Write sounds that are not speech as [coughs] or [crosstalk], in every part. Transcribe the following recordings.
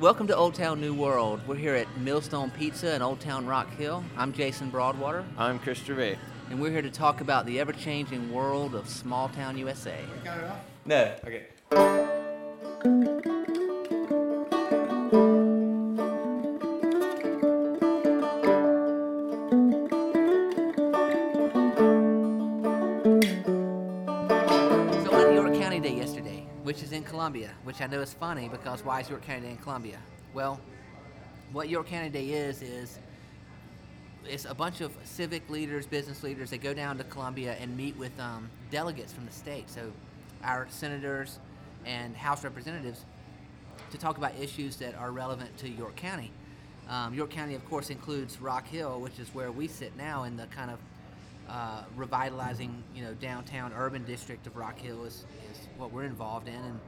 Welcome to Old Town New World. We're here at Millstone Pizza in Old Town Rock Hill. I'm Jason Broadwater, I'm Chris Gervais. and we're here to talk about the ever changing world of small town USA. No. Okay. Columbia, which I know is funny because why is York County Day in Columbia? Well, what York County Day is, is it's a bunch of civic leaders, business leaders. They go down to Columbia and meet with um, delegates from the state. So, our senators and House representatives to talk about issues that are relevant to York County. Um, York County, of course, includes Rock Hill, which is where we sit now in the kind of uh, revitalizing, you know, downtown urban district of Rock Hill is, is what we're involved in, and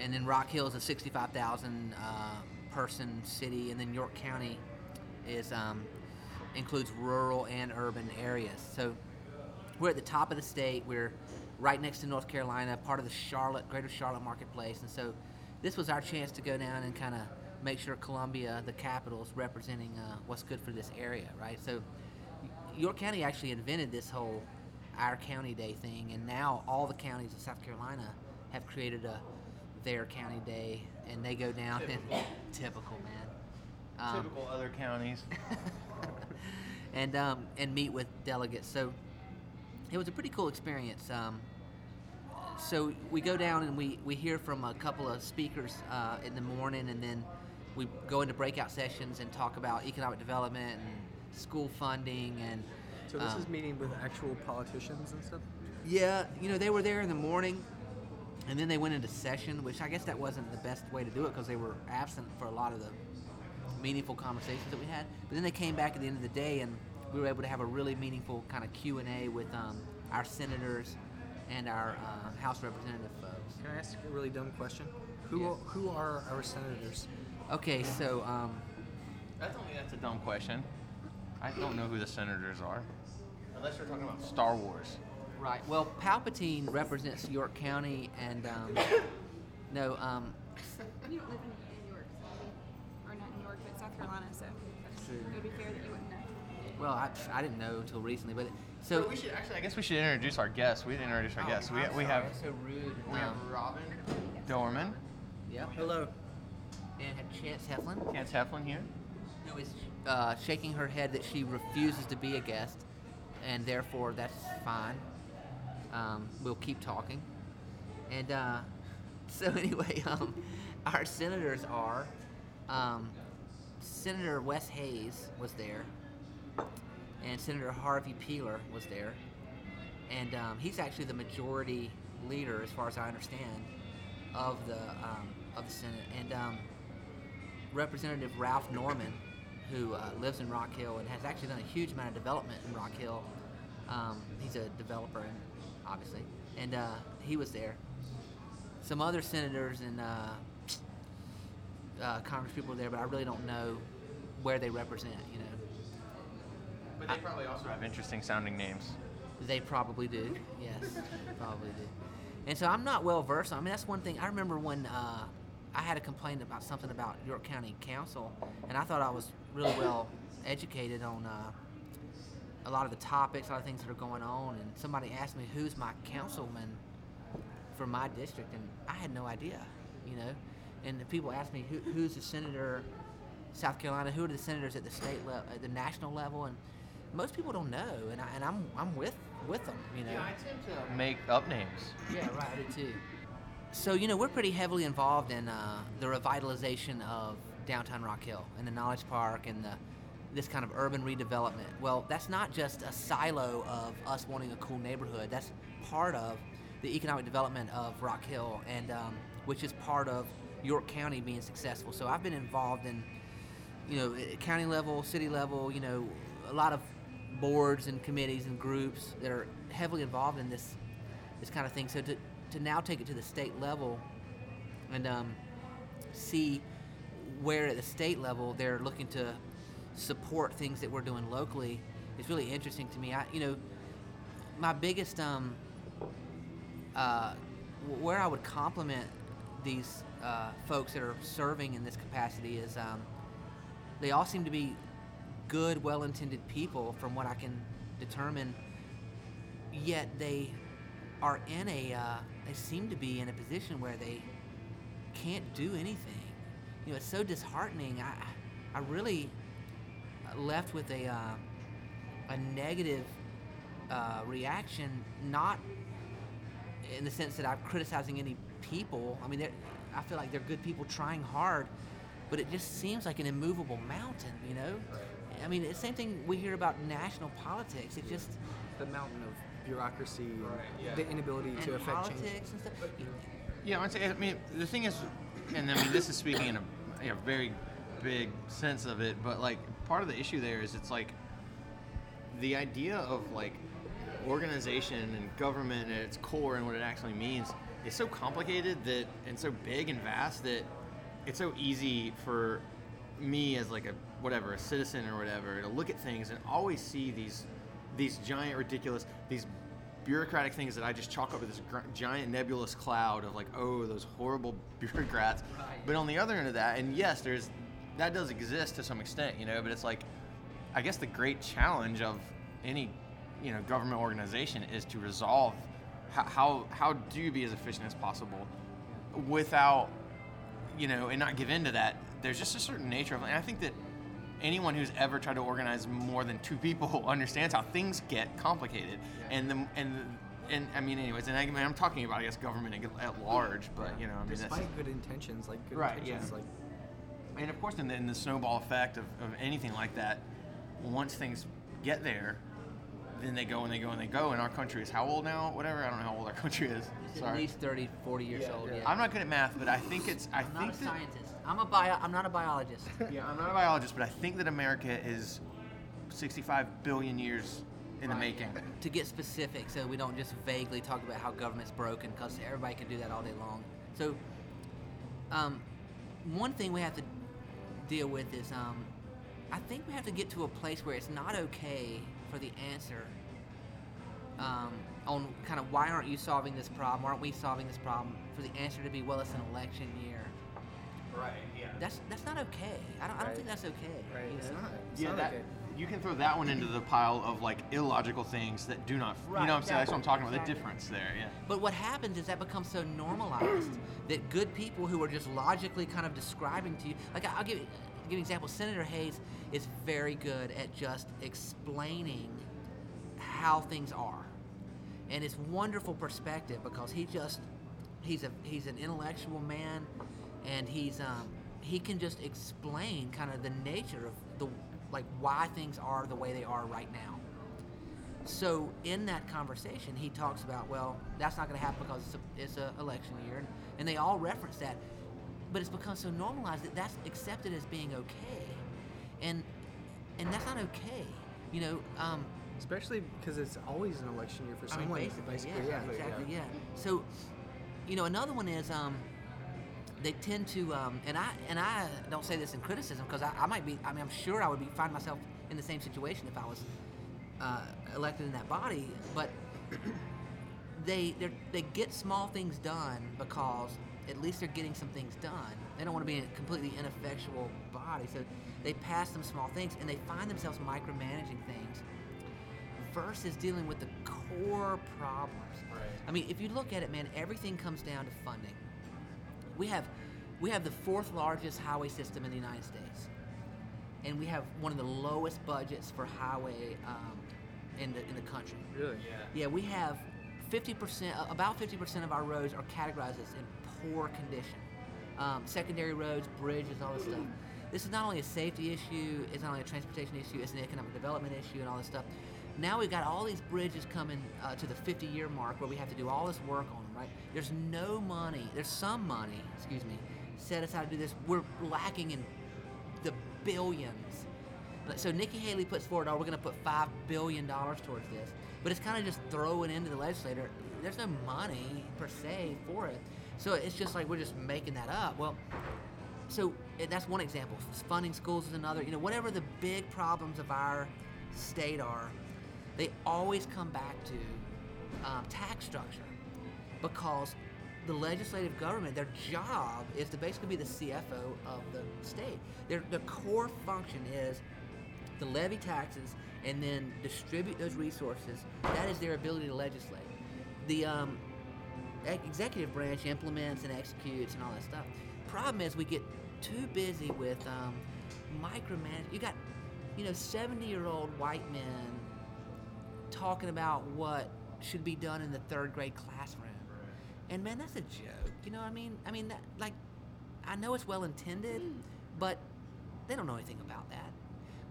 and then Rock Hill is a 65,000 uh, person city, and then York County is um, includes rural and urban areas. So we're at the top of the state. We're right next to North Carolina, part of the Charlotte, Greater Charlotte marketplace, and so this was our chance to go down and kind of make sure Columbia, the capital, is representing uh, what's good for this area, right? So York County actually invented this whole our county day thing, and now all the counties of South Carolina have created a their county day, and they go down and [laughs] typical man. Um, Typical other counties. [laughs] and um, and meet with delegates. So it was a pretty cool experience. Um, so we go down and we, we hear from a couple of speakers uh, in the morning, and then we go into breakout sessions and talk about economic development and school funding and. So this um, is meeting with actual politicians and stuff. yeah, you know, they were there in the morning, and then they went into session, which I guess that wasn't the best way to do it because they were absent for a lot of the meaningful conversations that we had. But then they came back at the end of the day, and we were able to have a really meaningful kind of Q and A with um, our senators and our uh, House representative folks. Can I ask a really dumb question? Who Yeah. who are our senators? Okay, so um, That's only that's a dumb question. I don't know who the senators are. Unless you're talking about Star Wars. Right. Well, Palpatine represents York County, and um, [coughs] no, um, You don't live in New York, so, or not New York, but South Carolina, so it would be fair that you wouldn't know. well, I, I didn't know until recently, but so So we should actually. I guess we should introduce our guests. We didn't introduce our guests. We, we have so rude. we have Um, Robin Dorman, yeah, Hello. and Chance Heflin. Chance Heflin here. who is uh, shaking her head that she refuses to be a guest, and therefore that's fine. Um, we'll keep talking. And uh, [laughs] so, anyway, [laughs] um, our senators are um, Senator Wes Hayes was there, and Senator Harvey Peeler was there, and um, he's actually the majority leader, as far as I understand, of the um, of the Senate. And um, Representative Ralph Norman, who uh, lives in Rock Hill and has actually done a huge amount of development in Rock Hill. Um, he's a developer, and obviously, and uh, he was there. Some other senators and uh, uh, Congress people were there, but I really don't know where they represent. You know, But they probably also have interesting sounding names. they probably do. Yes, probably do. And so I'm not well versed. I mean, that's one thing. I remember when uh, I had a complaint about something about York County Council, and I thought I was really well educated on uh, a lot of the topics, a lot of things that are going on. And somebody asked me who's my councilman for my district, and I had no idea. You know, and the people asked me who, who's the senator, South Carolina, who are the senators at the state level, at the national level, and most people don't know, and, I, and I'm I'm with with them. You know. I tend to make up names. Yeah, right. I do too. So you know, we're pretty heavily involved in uh, the revitalization of downtown Rock Hill and the Knowledge Park and the this kind of urban redevelopment. Well, that's not just a silo of us wanting a cool neighborhood. That's part of the economic development of Rock Hill, and um, which is part of York County being successful. So I've been involved in, you know, county level, city level, you know, a lot of boards and committees and groups that are heavily involved in this this kind of thing. So to, to now take it to the state level and um, see where at the state level they're looking to support things that we're doing locally is really interesting to me. I, you know, my biggest um, uh, where I would compliment these uh, folks that are serving in this capacity is um, they all seem to be good, well-intended people, from what I can determine. Yet they are in a uh, they seem to be in a position where they can't do anything. You know, it's so disheartening. I I really left with a uh, a negative uh, reaction, not in the sense that I'm criticizing any people. I mean, I feel like they're good people trying hard, but it just seems like an immovable mountain. You know, I mean, it's the same thing we hear about national politics. It just The mountain of bureaucracy and yeah. the inability to and affect politics change. and stuff. Yeah, I'd I mean, the thing is, and I mean, this is speaking in a, in a very big sense of it, but like part of the issue there is it's like the idea of like organization and government at its core and what it actually means is so complicated that and so big and vast that it's so easy for me as like a whatever a citizen or whatever to look at things and always see these these giant ridiculous these bureaucratic things that I just chalk up with this gr- giant nebulous cloud of like oh those horrible [laughs] bureaucrats Right. but on the other end of that and yes there's that does exist to some extent you know but it's like I guess the great challenge of any you know government organization is to resolve how how, how do you be as efficient as possible without you know and not give in to that. There's just a certain nature of and I think that anyone who's ever tried to organize more than two people [laughs] understands how things get complicated. And the and the, and I mean anyways and I mean, I'm talking about I guess government at, at large but you know I mean Despite good intentions, like good Right, intentions, yeah. like and of course, in the, in the snowball effect of, of anything like that, once things get there, then they go and they go and they go. And our country is how old now? Whatever. I don't know how old our country is. It's at least 30, 40 years old. Yeah. I'm not good at math, but I think it's. I I'm think not a that, scientist. I'm a bio. I'm not a biologist. [laughs] Yeah, I'm not a biologist, but I think that America is 65 billion years in the making. to get specific so we don't just vaguely talk about how government's broken because everybody can do that all day long so um, one thing we have to deal with is um, i think we have to get to a place where it's not okay for the answer um, on kind of why aren't you solving this problem aren't we solving this problem for the answer to be well it's an election year Right. Yeah. that's that's not okay i don't, I don't think that's okay right, you it's know? not. It's Yeah, not that, okay. You can throw that one into the pile of like illogical things that do not. you know what I'm saying? That's what I'm talking about. exactly, The difference there. Yeah. But what happens is that becomes so normalized that good people who are just logically kind of describing to you, like I'll give, give you an example. Senator Hayes is very good at just explaining how things are, and it's wonderful perspective because he just he's a he's an intellectual man, and he's um, he can just explain kind of the nature of the like why things are the way they are right now. So in that conversation, he talks about, well, that's not going to happen because it's a, it's a election year, and, and they all reference that. But it's become so normalized that that's accepted as being okay, and and that's not okay. You know, um, Especially because it's always an election year for I mean, someone. basically, yeah, exactly, yeah. So, you know, another one is um, they tend to, um, and I and I don't say this in criticism because I, I might be. I mean, I'm sure I would be find myself in the same situation if I was uh, elected in that body. But [clears throat] they they get small things done because at least they're getting some things done. They don't want to be a completely ineffectual body, so they pass some small things and they find themselves micromanaging things versus dealing with the core problems. I mean, if you look at it, man, everything comes down to funding. We have we have the fourth largest highway system in the United States, and we have one of the lowest budgets for highway um, in the in the country. Really? Yeah, Yeah, we have 50%, uh, about 50% of our roads are categorized as in poor condition. Um, secondary roads, bridges, all this stuff. This is not only a safety issue, it's not only a transportation issue, it's an economic development issue and all this stuff. Now we've got all these bridges coming uh, to the 50 year mark where we have to do all this work on them, right? There's no money, there's some money, excuse me, set aside to do this. We're lacking in the billions. So Nikki Haley puts forward, oh, we're going to put five billion dollars towards this, but it's kind of just throwing into the legislator. There's no money per se for it, so it's just like we're just making that up. Well, so that's one example. Funding schools is another. You know, whatever the big problems of our state are, they always come back to um, tax structure because the legislative government, their job is to basically be the CFO of the state. Their, their core function is to levy taxes and then distribute those resources. That is their ability to legislate. The um, executive branch implements and executes and all that stuff. Problem is, we get too busy with um, micromanage. You got, you know, 70 year old white men talking about what should be done in the third grade classroom. And man, that's a joke. You know what I mean? I mean, that, like, I know it's well intended, mm. but they don't know anything about that.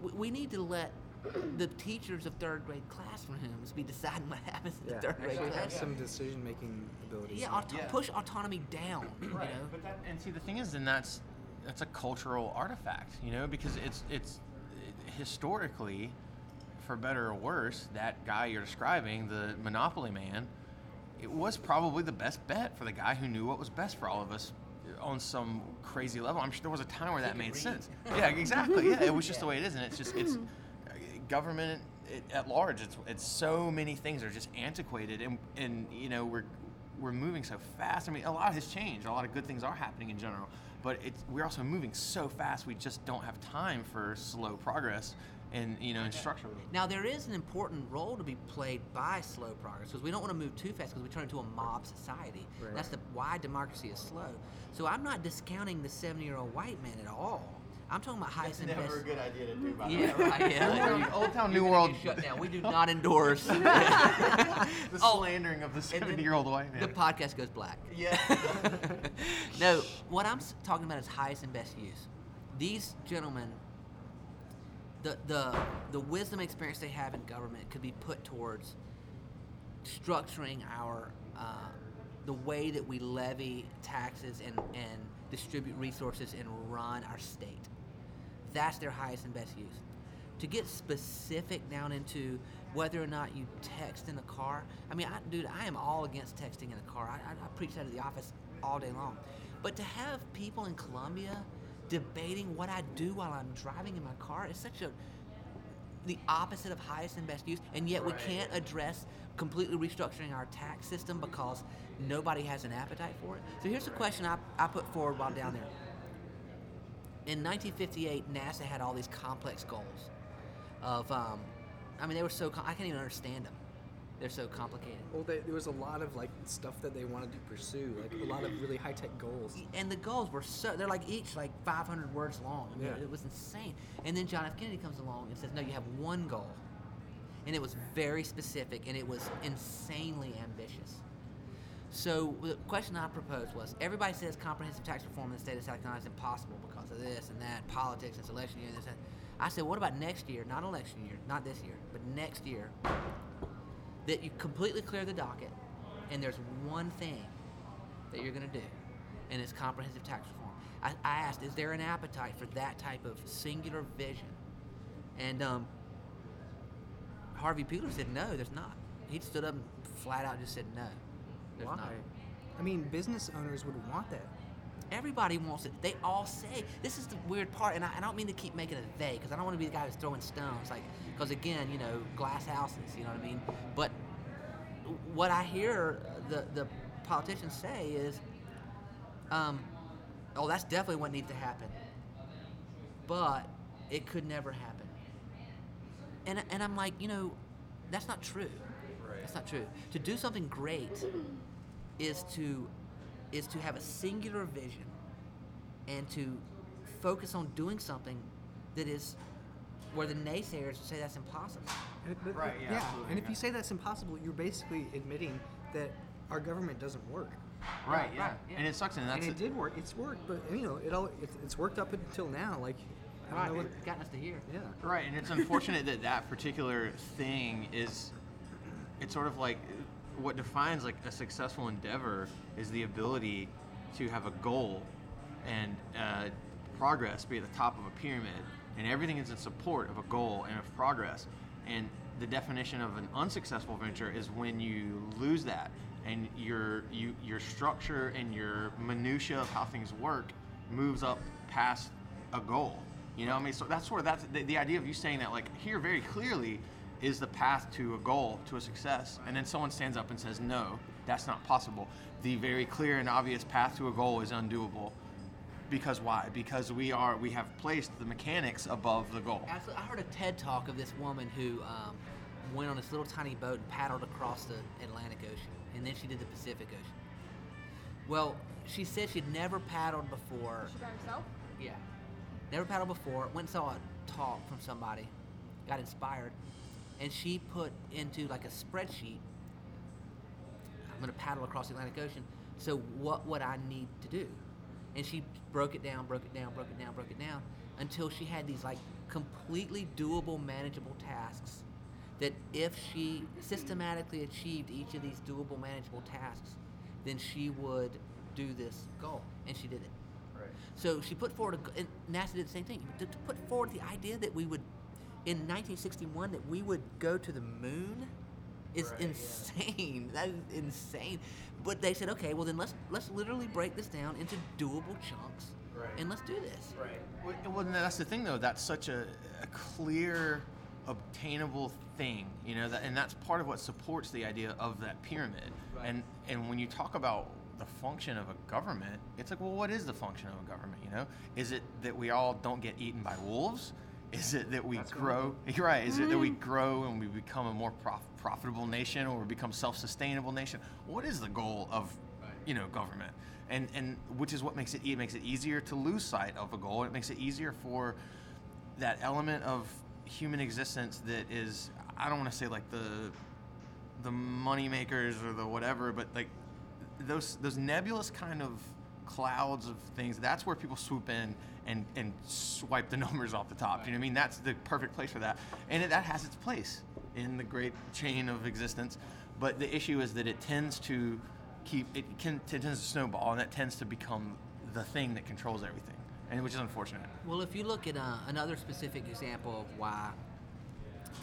We, we need to let the teachers of third grade classrooms be deciding what happens in Yeah, the third grade actually have some decision making abilities. Yeah, auto- Yeah. push autonomy down. You know? But that, and see, the thing is, then that's that's a cultural artifact, you know, because it's it's historically, for better or worse, that guy you're describing, the Monopoly man, it was probably the best bet for the guy who knew what was best for all of us on some crazy level. I'm sure there was a time where that made read. sense. Yeah, exactly. Yeah, it was just the way it is, and it's just it's uh, government it, at large. It's it's so many things are just antiquated, and and you know we're we're moving so fast. I mean, a lot has changed. A lot of good things are happening in general, but it's we're also moving so fast. We just don't have time for slow progress, and you know, in structure. Now there is an important role to be played by slow progress because we don't want to move too fast because we turn into a mob society. Right. That's the why democracy is slow. So I'm not discounting the 70-year-old white man at all. I'm talking about highest and best. Use. Never a good idea to do. By Yeah, right. Yeah. Old Town- Old Town, New World. Shut down. We do not endorse. [laughs] [laughs] the Oh, slandering of the seventy-year-old white man. The podcast goes black. Yeah. [laughs] no, what I'm talking about is highest and best use. These gentlemen, the the the wisdom experience they have in government could be put towards structuring our uh, the way that we levy taxes and and distribute resources and run our state. That's their highest and best use. To get specific down into whether or not you text in the car, I mean, I, dude, I am all against texting in the car. I, I, I preach that at the office all day long. But to have people in Columbia debating what I do while I'm driving in my car is such a the opposite of highest and best use, and yet we Right. can't address completely restructuring our tax system because nobody has an appetite for it. So here's the question I, I put forward while down there. In 1958, NASA had all these complex goals of, um, I mean, they were so, I can't even understand them. They're so complicated. Well, they, there was a lot of like stuff that they wanted to pursue, like a lot of really high tech goals. and the goals were so they're like each like 500 words long. I mean, Yeah. it was insane. And then John F. Kennedy comes along and says, "No, you have one goal," and it was very specific and it was insanely ambitious. So the question I proposed was: Everybody says comprehensive tax reform in the state of South Carolina is impossible because of this and that, politics, it's election year, and this. And I said, what about next year? Not election year, not this year, but next year. That you completely clear the docket, and there's one thing that you're going to do, and it's comprehensive tax reform. I, I asked, is there an appetite for that type of singular vision? And um, Harvey Peeler said, no, there's not. He stood up and flat out just said, no, there's Why? not. I mean, business owners would want that. Everybody wants it. They all say this is the weird part, and I, I don't mean to keep making it they, because I don't want to be the guy who's throwing stones. Like, because again, you know, glass houses. You know what I mean? But what I hear the the politicians say is, um, oh, that's definitely what needs to happen. But it could never happen. And and I'm like, you know, that's not true. That's not true. To do something great is to is to have a singular vision and to focus on doing something that is where the naysayers say that's impossible. And but- Right, yeah, absolutely, And if you say that's impossible, you're basically admitting that our government doesn't work. Right, yeah. right, yeah. And it sucks, and that's and it it. did work. It's worked, but you know, it all it's, it's worked up until now. Like, I don't Right, know what. it's gotten us to here. Yeah. Right, and it's unfortunate that that particular thing is, it's sort of like what defines like a successful endeavor is the ability to have a goal and uh, progress be at the top of a pyramid, and everything is in support of a goal and of progress. And the definition of an unsuccessful venture is when you lose that, and your you your structure and your minutia of how things work moves up past a goal. You know, what I mean, so that's of that's the, the idea of you saying that like here very clearly is the path to a goal to a success, and then someone stands up and says no, that's not possible. The very clear and obvious path to a goal is undoable. Because why? Because we are we have placed the mechanics above the goal. Absolutely. I heard a TED talk of this woman who um, went on this little tiny boat and paddled across the Atlantic Ocean, and then she did the Pacific Ocean. Well, she said she'd never paddled before. She by herself? Yeah. Never paddled before. Went and saw a talk from somebody. Got inspired. And she put into like a spreadsheet. I'm going to paddle across the Atlantic Ocean. So what would I need to do? And she broke it down, broke it down, broke it down, broke it down until she had these like completely doable, manageable tasks. That if she systematically achieved each of these doable, manageable tasks, then she would do this goal. And she did it. Right. So she put forward, a, and NASA did the same thing. To, to put forward the idea that we would, in 1961, that we would go to the moon, is Right, yeah. insane. [laughs] That is insane. But they said, okay, well then let's let's literally break this down into doable chunks, Right. and let's do this. Right. Well, well, that's the thing, though. That's such a, a clear, obtainable thing, you know, that, and that's part of what supports the idea of that pyramid. Right. And and when you talk about the function of a government, it's like, well, what is the function of a government? You know, is it that we all don't get eaten by wolves? Is it that we That's grow? You're [laughs] right. Is it that we grow and we become a more prof- profitable nation, or we become self-sustainable nation? What is the goal of, Right. you know, government? And and which is what makes it it makes it easier to lose sight of a goal. It makes it easier for that element of human existence that is I don't want to say like the the money makers or the whatever, but like those those nebulous kind of clouds of things. That's where people swoop in and and swipe the [laughs] numbers off the top. You know what I mean? That's the perfect place for that, and it, that has its place in the great chain of existence. But the issue is that it tends to keep it can it tends to snowball, and that tends to become the thing that controls everything, and which is unfortunate. Well, if you look at uh, another specific example of why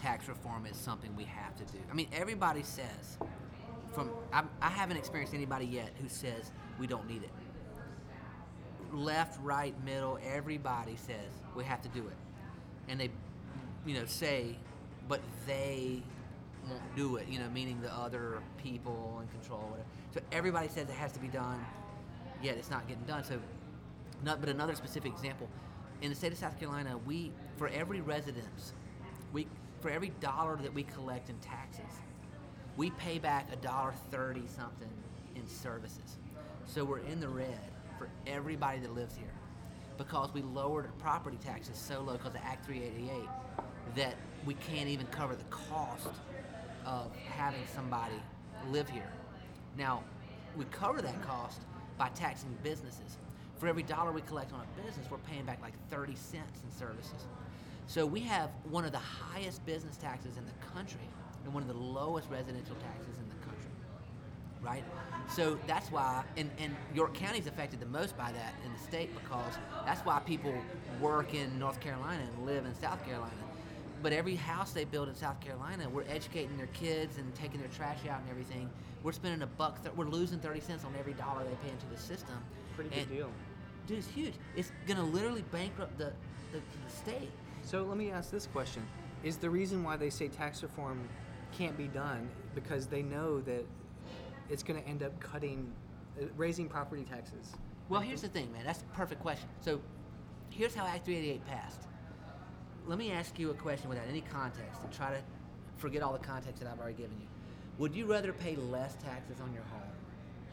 tax reform is something we have to do. I mean, everybody says, from I, I haven't experienced anybody yet who says we don't need it. Left, right, middle, everybody says we have to do it, and they, you know, say, but they won't do it. You know, meaning the other people in control, whatever. So everybody says it has to be done, yet it's not getting done. So not, but another specific example, in the state of South Carolina, we for every residence, we for every dollar that we collect in taxes, we pay back a dollar thirty something in services. So we're in the red for everybody that lives here, because we lowered our property taxes so low because of Act 388 that we can't even cover the cost of having somebody live here. Now, we cover that cost by taxing businesses. For every dollar we collect on a business, we're paying back like 30 cents in services. So we have one of the highest business taxes in the country and one of the lowest residential taxes in. Right? So that's why, and, and York County is affected the most by that in the state because that's why people work in North Carolina and live in South Carolina. But every house they build in South Carolina, we're educating their kids and taking their trash out and everything. We're spending a buck, th- we're losing 30 cents on every dollar they pay into the system. Pretty good And- deal. Dude, it's huge. It's gonna literally bankrupt the, the, the state. So let me ask this question: Is the reason why they say tax reform can't be done because they know that it's going to end up cutting, uh, raising property taxes? Well, here's the thing, man. That's a perfect question. So, here's how Act 388 passed. Let me ask you a question without any context and try to forget all the context that I've already given you. Would you rather pay less taxes on your home?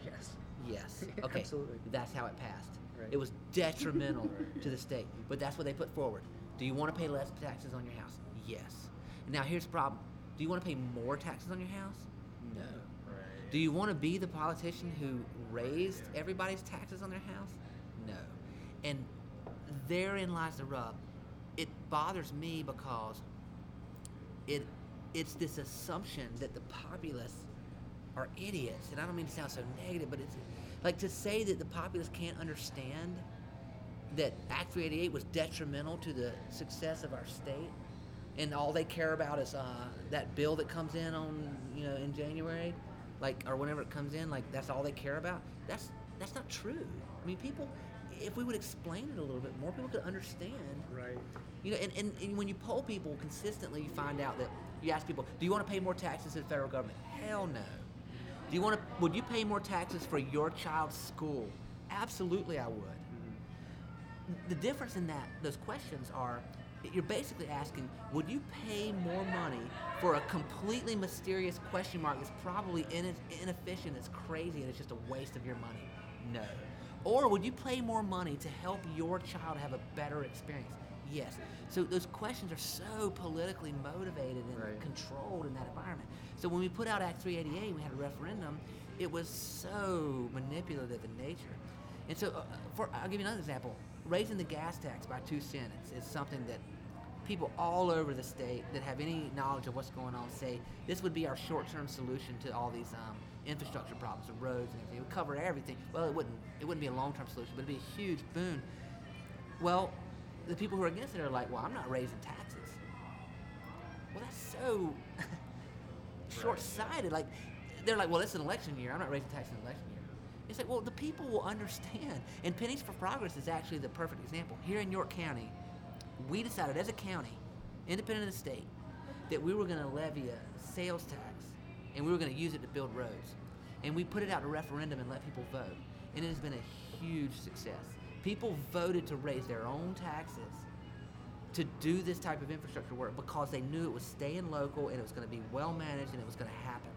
Yes. Yes. [laughs] Okay. Absolutely. That's how it passed. Right. It was detrimental [laughs] to the state, but that's what they put forward. Do you want to pay less taxes on your house? Yes. Now here's the problem. Do you want to pay more taxes on your house? No. Do you want to be the politician who raised everybody's taxes on their house? No. And therein lies the rub. It bothers me because it it's this assumption that the populace are idiots. And I don't mean to sound so negative, but it's like to say that the populace can't understand that Act 388 was detrimental to the success of our state, and all they care about is uh, that bill that comes in on you know in January, like or whenever it comes in, like that's all they care about. That's that's not true. I mean, people, if we would explain it a little bit more, people could understand. Right. You know, and, and, and when you poll people consistently, you find out that you ask people, do you want to pay more taxes to the federal government? Hell no. Do you want to? Would you pay more taxes for your child's school? Absolutely, I would. Mm-hmm. The difference in that those questions are, you're basically asking, would you pay more money for a completely mysterious question mark that's probably in, inefficient, it's crazy, and it's just a waste of your money? No. Or would you pay more money to help your child have a better experience? Yes. So those questions are so politically motivated and Right. controlled in that environment. So when we put out Act 388, we had a referendum. It was so manipulative in nature. And so, uh, for I'll give you another example. Raising the gas tax by two cents is something that people all over the state that have any knowledge of what's going on say this would be our short-term solution to all these um, infrastructure problems, the roads and everything. It would cover everything. Well, it wouldn't. It wouldn't be a long-term solution, but it'd be a huge boon. Well, the people who are against it are like, well, I'm not raising taxes. Well, that's so [laughs] short-sighted. Like, they're like, well, it's an election year. I'm not raising taxes in an election year. It's like, well, the people will understand. And Pennies for Progress is actually the perfect example. Here in York County, we decided as a county, independent of the state, that we were going to levy a sales tax and we were going to use it to build roads. And we put it out to referendum and let people vote. And it has been a huge success. People voted to raise their own taxes to do this type of infrastructure work because they knew it was staying local and it was going to be well managed and it was going to happen.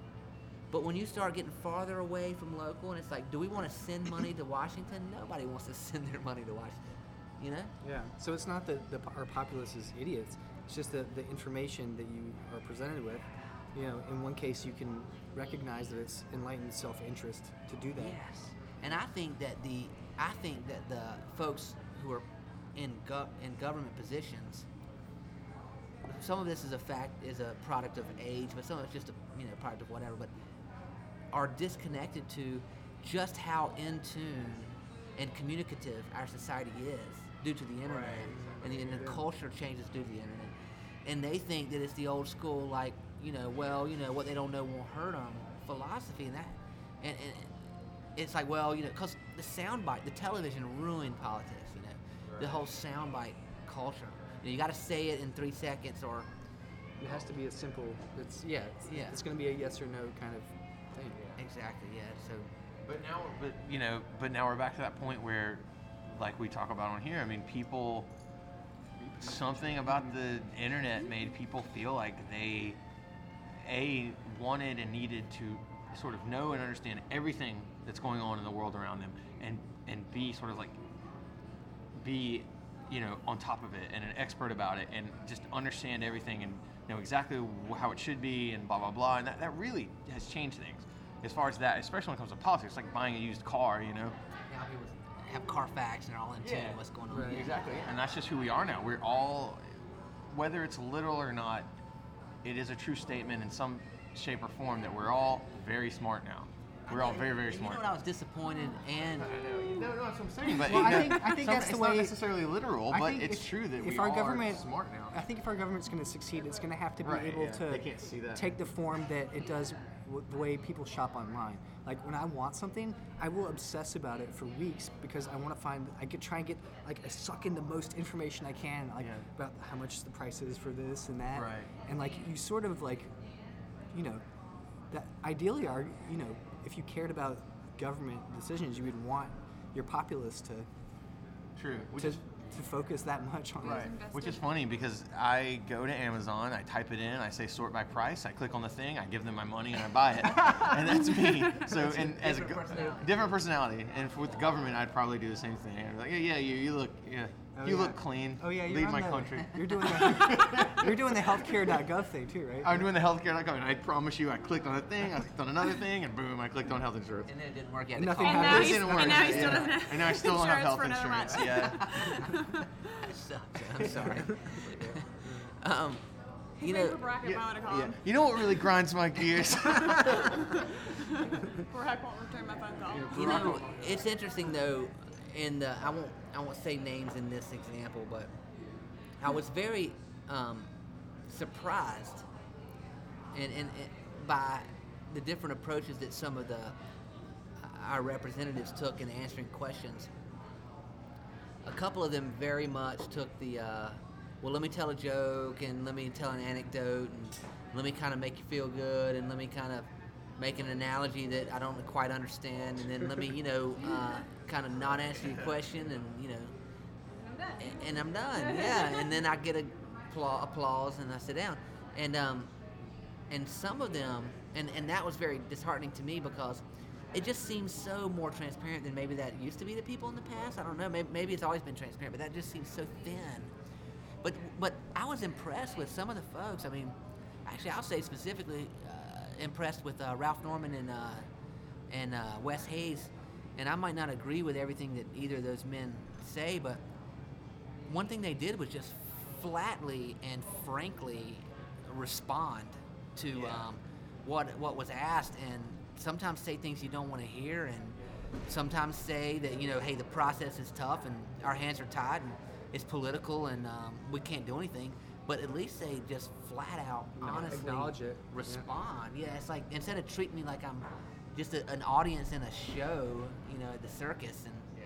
But when you start getting farther away from local and it's like, do we want to send money to Washington? Nobody wants to [laughs] send their money to Washington. You know? Yeah. So it's not that the, our populace is idiots. It's just that the information that you are presented with, you know, in one case you can recognize that it's enlightened self-interest to do that. Yes. And I think that the I think that the folks who are in gov- in government positions some of this is a fact is a product of age, but some of it's just a you know product of whatever, but are disconnected to just how in tune and communicative our society is due to the internet and, the, and the culture changes due to the internet. And they think that it's the old school, like, you know, well, you know, what they don't know won't hurt them philosophy and that. And, and it's like, well, you know, because the soundbite, the television ruined politics, you know, the whole soundbite culture. You, know, you got to say it in three seconds or It has to be a simple. It's yeah. It's, Yeah. It's going to be a yes or no kind of thing. exactly, yeah. So But now, but you know, but now we're back to that point where, like we talk about on here. I mean, people. Something about the internet made people feel like they, a wanted and needed to sort of know and understand everything that's going on in the world around them, and and be sort of like, be, you know, on top of it and an expert about it, and just understand everything and know exactly how it should be and blah blah blah. And that, that really has changed things as far as that, especially when it comes to politics, like buying a used car, you know. Now people have Carfax and they're all in tune Yeah. what's going on. Right. Yeah. Exactly. And that's just who we are now. We're all, whether it's literal or not, it is a true statement in some shape or form that we're all very smart now. We're all very, very smart. You know what I was disappointed and No, no, that's what I'm saying. But Well, you I think- I think some- that's the it's way- not necessarily literal, I but it's if- true that if we our are government, smart now. I think if our government's going to succeed, it's going to have to be Right, able yeah. to They can't see that. take the form that it does w- the way people shop online. Like when I want something, I will obsess about it for weeks because I want to find. I could try and get like I suck in the most information I can, like Yeah. about how much the price is for this and that. Right. And like you sort of like, you know, that ideally are you know if you cared about government decisions, you would want your populace to True. Which to, is to focus that [laughs] much on Right. Which is funny because I go to Amazon, I type it in, I say sort by price, I click on the thing, I give them my money, and I buy it, [laughs] and that's me. So, and as a different personality. different personality, and with the government, I'd probably do the same thing. I'd be like, yeah, yeah, you, you look, yeah, Oh, you yeah. look clean. Oh yeah, you're lead my the, country. [laughs] You're doing the you're doing the healthcare.gov thing too, right? I'm doing the healthcare.com, and I promise you, I clicked on a thing, I clicked on another thing, and boom, I clicked on health insurance. and then it didn't work. yet. had And nothing call And happened. now didn't and work, now he yeah. still doesn't have And now I still don't have health insurance. Yeah. That [laughs] [laughs] sucks. I'm sorry. um, you know, for Yeah, yeah, to call yeah. him. You know what really grinds my gears? Brack won't return my phone call. you know, it's interesting though. In the, I won't, I won't say names in this example, but I was very um, surprised, and, and, and by the different approaches that some of the our representatives took in answering questions. A couple of them very much took the, uh, well, let me tell a joke and let me tell an anecdote and let me kind of make you feel good and let me kind of make an analogy that I don't quite understand, and then let me, you know, [laughs] uh, kind of not answer your question, and you know, I'm done. and I'm done. Yeah, and then I get a appla- applause, and I sit down, and um, and some of them, and and that was very disheartening to me because it just seems so more transparent than maybe that used to be to people in the past. I don't know. Maybe, maybe it's always been transparent, but that just seems so thin. But but I was impressed with some of the folks. I mean, actually, I'll say specifically uh, impressed with uh, Ralph Norman and uh, and uh, Wes Hayes. And I might not agree with everything that either of those men say, but one thing they did was just flatly and frankly respond to Yeah. um, what what was asked, and sometimes say things you don't want to hear, and sometimes say that you know, hey, the process is tough and our hands are tied and it's political and um, we can't do anything. But at least they just flat out, honestly acknowledge it, respond. Yeah. it's like instead of treating me like I'm just a, an audience in a show, you know, at the circus, and Yeah.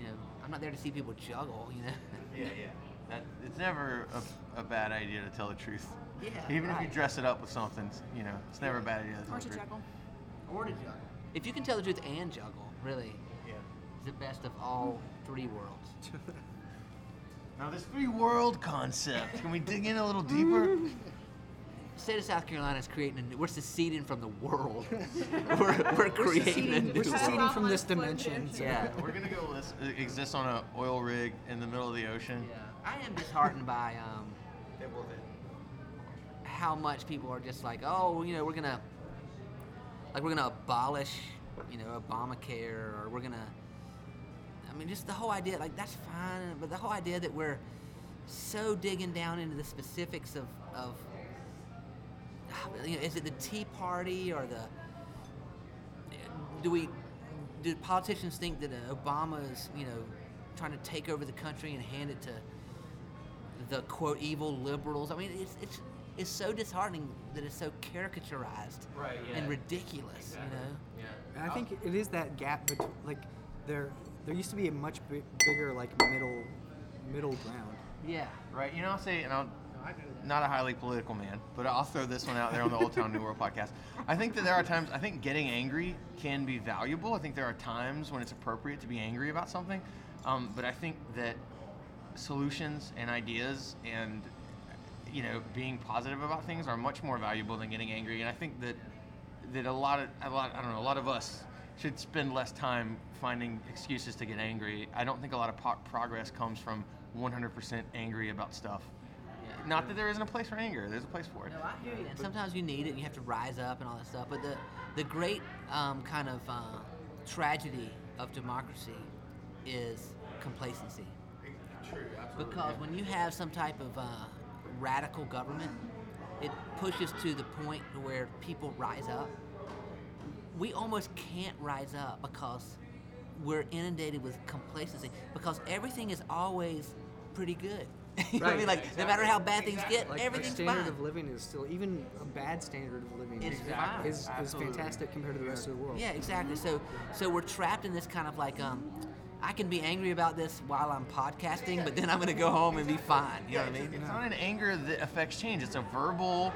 you know, I'm not there to see people juggle, you know. Yeah, [laughs] yeah. That, it's never a, a bad idea to tell the truth. Yeah, Even if you dress it up with something, you know, it's never a bad idea to tell Or the to truth. juggle. or to juggle. If you can tell the truth and juggle, really, Yeah. it's the best of all three worlds. [laughs] Now this free world concept, can we dig in a little deeper? [laughs] State of South Carolina is creating a new. We're seceding from the world. [laughs] we're, we're creating a new We're seceding world. from this dimension. so- Yeah. We're gonna go lis- uh, exist on an oil rig in the middle of the ocean. Yeah. I am disheartened by um, how much people are just like, oh, you know, we're gonna, like, we're gonna abolish, you know, Obamacare, or we're gonna. I mean, just the whole idea, like, that's fine, but the whole idea that we're so digging down into the specifics of, of you know, is it the Tea Party or the do we do politicians think that uh, Obama is you know trying to take over the country and hand it to the quote evil liberals? I mean, it's it's it's so disheartening that it's so caricaturized Right, yeah. and ridiculous. You know. Yeah. And I think it is that gap between like there there used to be a much bi- bigger like middle middle ground. Yeah. Right. You know, I'll say, and I'm not a highly political man, but I'll throw this one out there on the Old Town New World podcast. I think that there are times, I think getting angry can be valuable. I think there are times when it's appropriate to be angry about something. Um, but I think that solutions and ideas and, you know, being positive about things are much more valuable than getting angry. And I think that, that a lot of, a lot, I don't know, a lot of us should spend less time finding excuses to get angry. I don't think a lot of po- progress comes from 100% angry about stuff. Not that there isn't a place for anger. There's a place for it. No, I hear you. And sometimes you need it. and You have to rise up and all that stuff. But the the great um, kind of uh, tragedy of democracy is complacency. True, Because when you have some type of uh, radical government, it pushes to the point where people rise up. We almost can't rise up because we're inundated with complacency because everything is always pretty good. [laughs] you know what I mean? Right, Like no matter how bad things get, Like everything's our standard fine. of living is still even a bad standard of living It's is, is, is fantastic compared to the rest of the world. Yeah, exactly. So, so we're trapped in this kind of like, um, I can be angry about this while I'm podcasting, but then I'm gonna go home and be fine. You know what I mean? It's not an anger that affects change. It's a verbal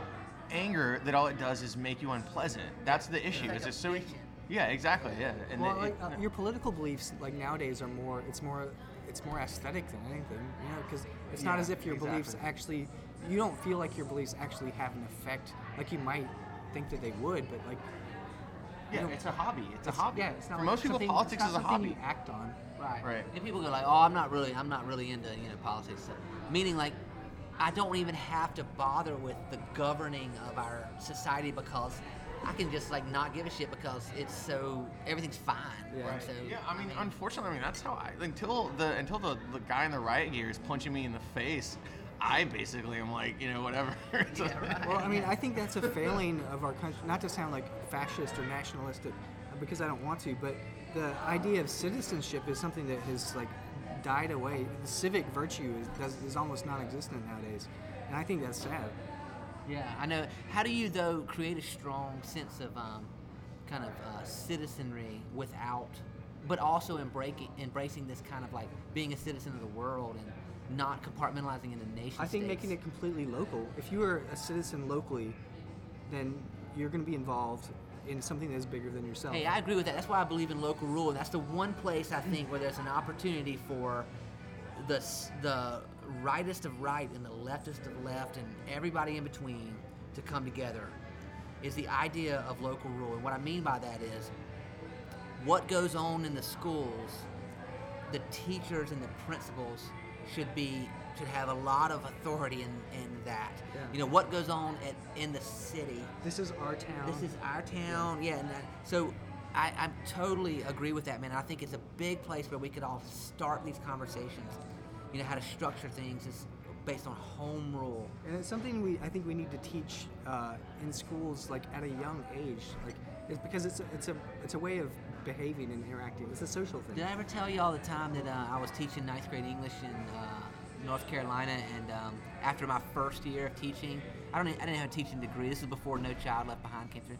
anger that all it does is make you unpleasant. That's the issue. like It's a just so. vision. Yeah, exactly. Yeah. And Well, it- like, it- uh, your political beliefs, like nowadays, are more. It's more. It's more aesthetic than anything, you know, because it's not Yeah, as if your beliefs actually. You don't feel like your beliefs actually have an effect, like you might think that they would, but like. you yeah, it's a hobby. It's, a hobby. Yeah, it's not For like most people, something- politics it's is a hobby. You act on. Right. Right. And people go like, "Oh, I'm not really, I'm not really into you know politics." So, meaning like, I don't even have to bother with the governing of our society because I can just like not give a shit because it's so everything's fine. Yeah. And So, Yeah, I mean, unfortunately, I mean that's how I until the until the, the guy in the riot gear is punching me in the face. I basically am like, you know, whatever. [laughs] So- Yeah, right. Well, I mean, I think that's a failing of our country. Not to sound like fascist or nationalistic, uh, because I don't want to, but the idea of citizenship is something that has like died away. The civic virtue is, does, is almost non-existent nowadays, and I think that's sad. Yeah, I know. How do you though create a strong sense of um, kind of uh, citizenry without, but also embracing embracing this kind of like being a citizen of the world and not compartmentalizing into nation I think states? making it completely local. If you are a citizen locally, then you're going to be involved in something that's bigger than yourself. Hey, I agree with that. That's why I believe in local rule, and that's the one place I think where there's an opportunity for the the rightest of right and the leftist of left and everybody in between to come together. Is the idea of local rule, and what I mean by that is what goes on in the schools. The teachers and the principals should be should have a lot of authority in, in that. Yeah. You know what goes on at, in the city this is our town. this is our town, yeah. And that, so I, I totally agree with that, man. I think it's a big place where we could all start these conversations. You know how to structure things is based on home rule. And it's something we I think we need to teach uh, in schools like at a young age, like it's because it's a, it's a it's a way of behaving and interacting. It's a social thing. Did I ever tell you all the time that uh, I was teaching ninth grade English in uh, North Carolina, and um, after my first year of teaching, I don't, e- I didn't have a teaching degree. This is before No Child Left Behind came through.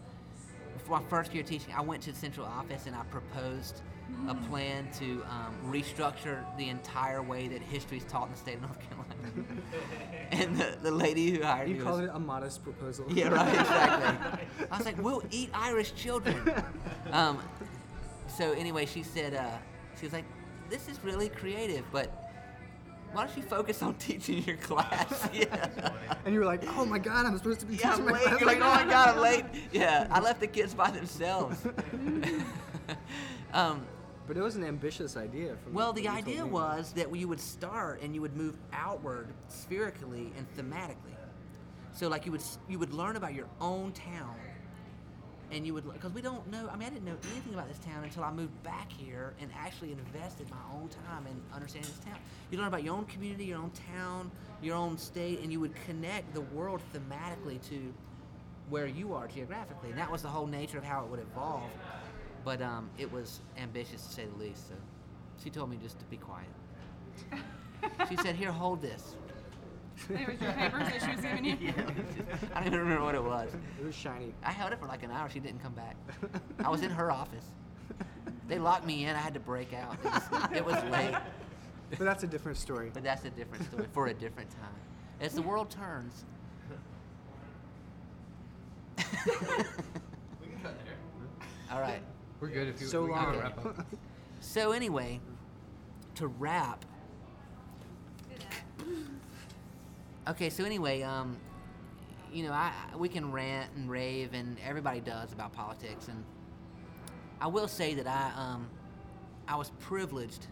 Before my first year of teaching, I went to the central office and I proposed a plan to um, restructure the entire way that history is taught in the state of North Carolina. [laughs] and the, the lady who hired You me called was, it a modest proposal. yeah, right, exactly. [laughs] I was like, we'll eat Irish children. Um, so anyway, she said, uh, she was like, this is really creative, but why don't you focus on teaching your class? [laughs] yeah. [laughs] and you were like, oh my god, I'm supposed to be Yeah, teaching I'm my late. class You're like, oh my now." god, I'm late. [laughs] Yeah, I left the kids by themselves. um, But it was an ambitious idea. From well, the idea was that you would start and you would move outward spherically and thematically. So, like you would you would learn about your own town, and you would because we don't know. I mean, I didn't know anything about this town until I moved back here and actually invested my own time in understanding this town. You learn about your own community, your own town, your own state, and you would connect the world thematically to where you are geographically, and that was the whole nature of how it would evolve. But um, it was ambitious to say the least. So she told me just to be quiet. [laughs] she said, "Here, hold this." It was your papers that she was giving you. [laughs] I don't even remember what it was. It was shiny. I held it for like an hour. She didn't come back. I was in her office. They locked me in. I had to break out. It was, it was late, But that's a different story. but that's a different story for a different time. As the world turns. [laughs] All right. We're good if you So we gotta long. wrap up. So anyway, to wrap. Okay, so anyway, um, you know, I we can rant and rave, and everybody does about politics, and I will say that I um, I was privileged.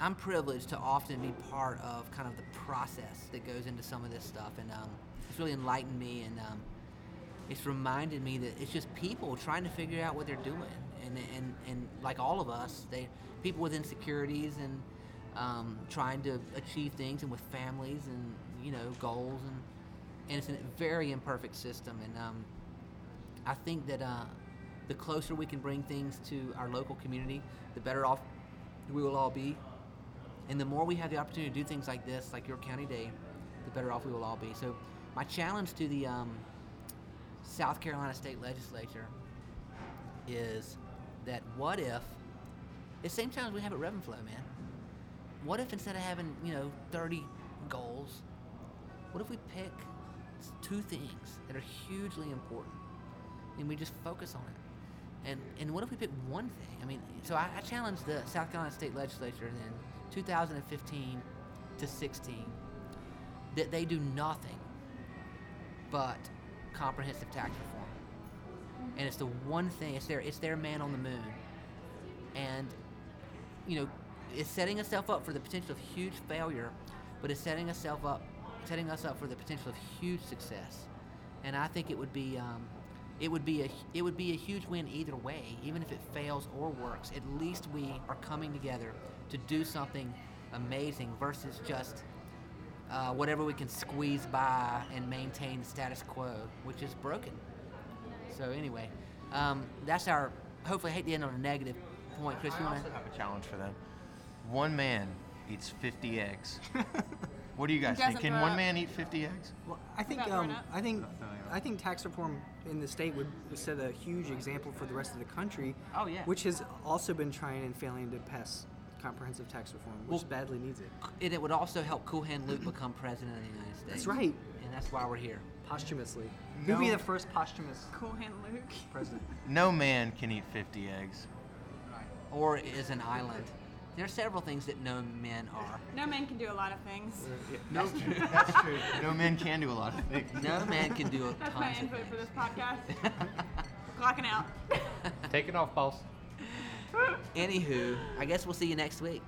I'm privileged to often be part of kind of the process that goes into some of this stuff, and um, it's really enlightened me, and um, it's reminded me that it's just people trying to figure out what they're doing, and and, and like all of us, they people with insecurities and um, trying to achieve things, and with families and you know goals, and and it's a very imperfect system, and um, I think that uh, the closer we can bring things to our local community, the better off we will all be. And the more we have the opportunity to do things like this, like York County Day, the better off we will all be. So, my challenge to the um, South Carolina State Legislature is that what if, at the same time we have at Revenflow, man, what if instead of having, you know, 30 goals, what if we pick two things that are hugely important and we just focus on it? And, and what if we pick one thing? I mean, so I, I challenged the South Carolina State Legislature in 2015 to 16 that they do nothing but comprehensive tax reform. And it's the one thing, it's their, it's their man on the moon. And, you know, it's setting itself up for the potential of huge failure, but it's setting itself up, setting us up for the potential of huge success. And I think it would be, um, it would be a, it would be a huge win either way, even if it fails or works. At least we are coming together to do something amazing versus just uh, whatever we can squeeze by and maintain the status quo, which is broken. So anyway, um, that's our. Hopefully, I hate to end on a negative point, Chris. I You want also to? have a challenge for them. One man eats 50 eggs. [laughs] what do you guys think? Can one up. man eat 50 eggs? Well, I think um. I think I think tax reform in the state would set a huge example for the rest of the country. Oh, yeah. Which has also been trying and failing to pass comprehensive tax reform, which Well- badly needs it. And it would also help Cool Hand Luke become president of the United States. That's right. And that's why we're here. Posthumously. He'll be the first posthumous Cool hand Luke. president. No man can eat 50 eggs. Or is an island. There are several things that no men are. No man can do a lot of things. Uh, no, that's true. No man can do a lot of things. No man can do a That's my tons of input for things. this podcast. [laughs] Clocking out. Take it off, boss. [laughs] Anywho, I guess we'll see you next week.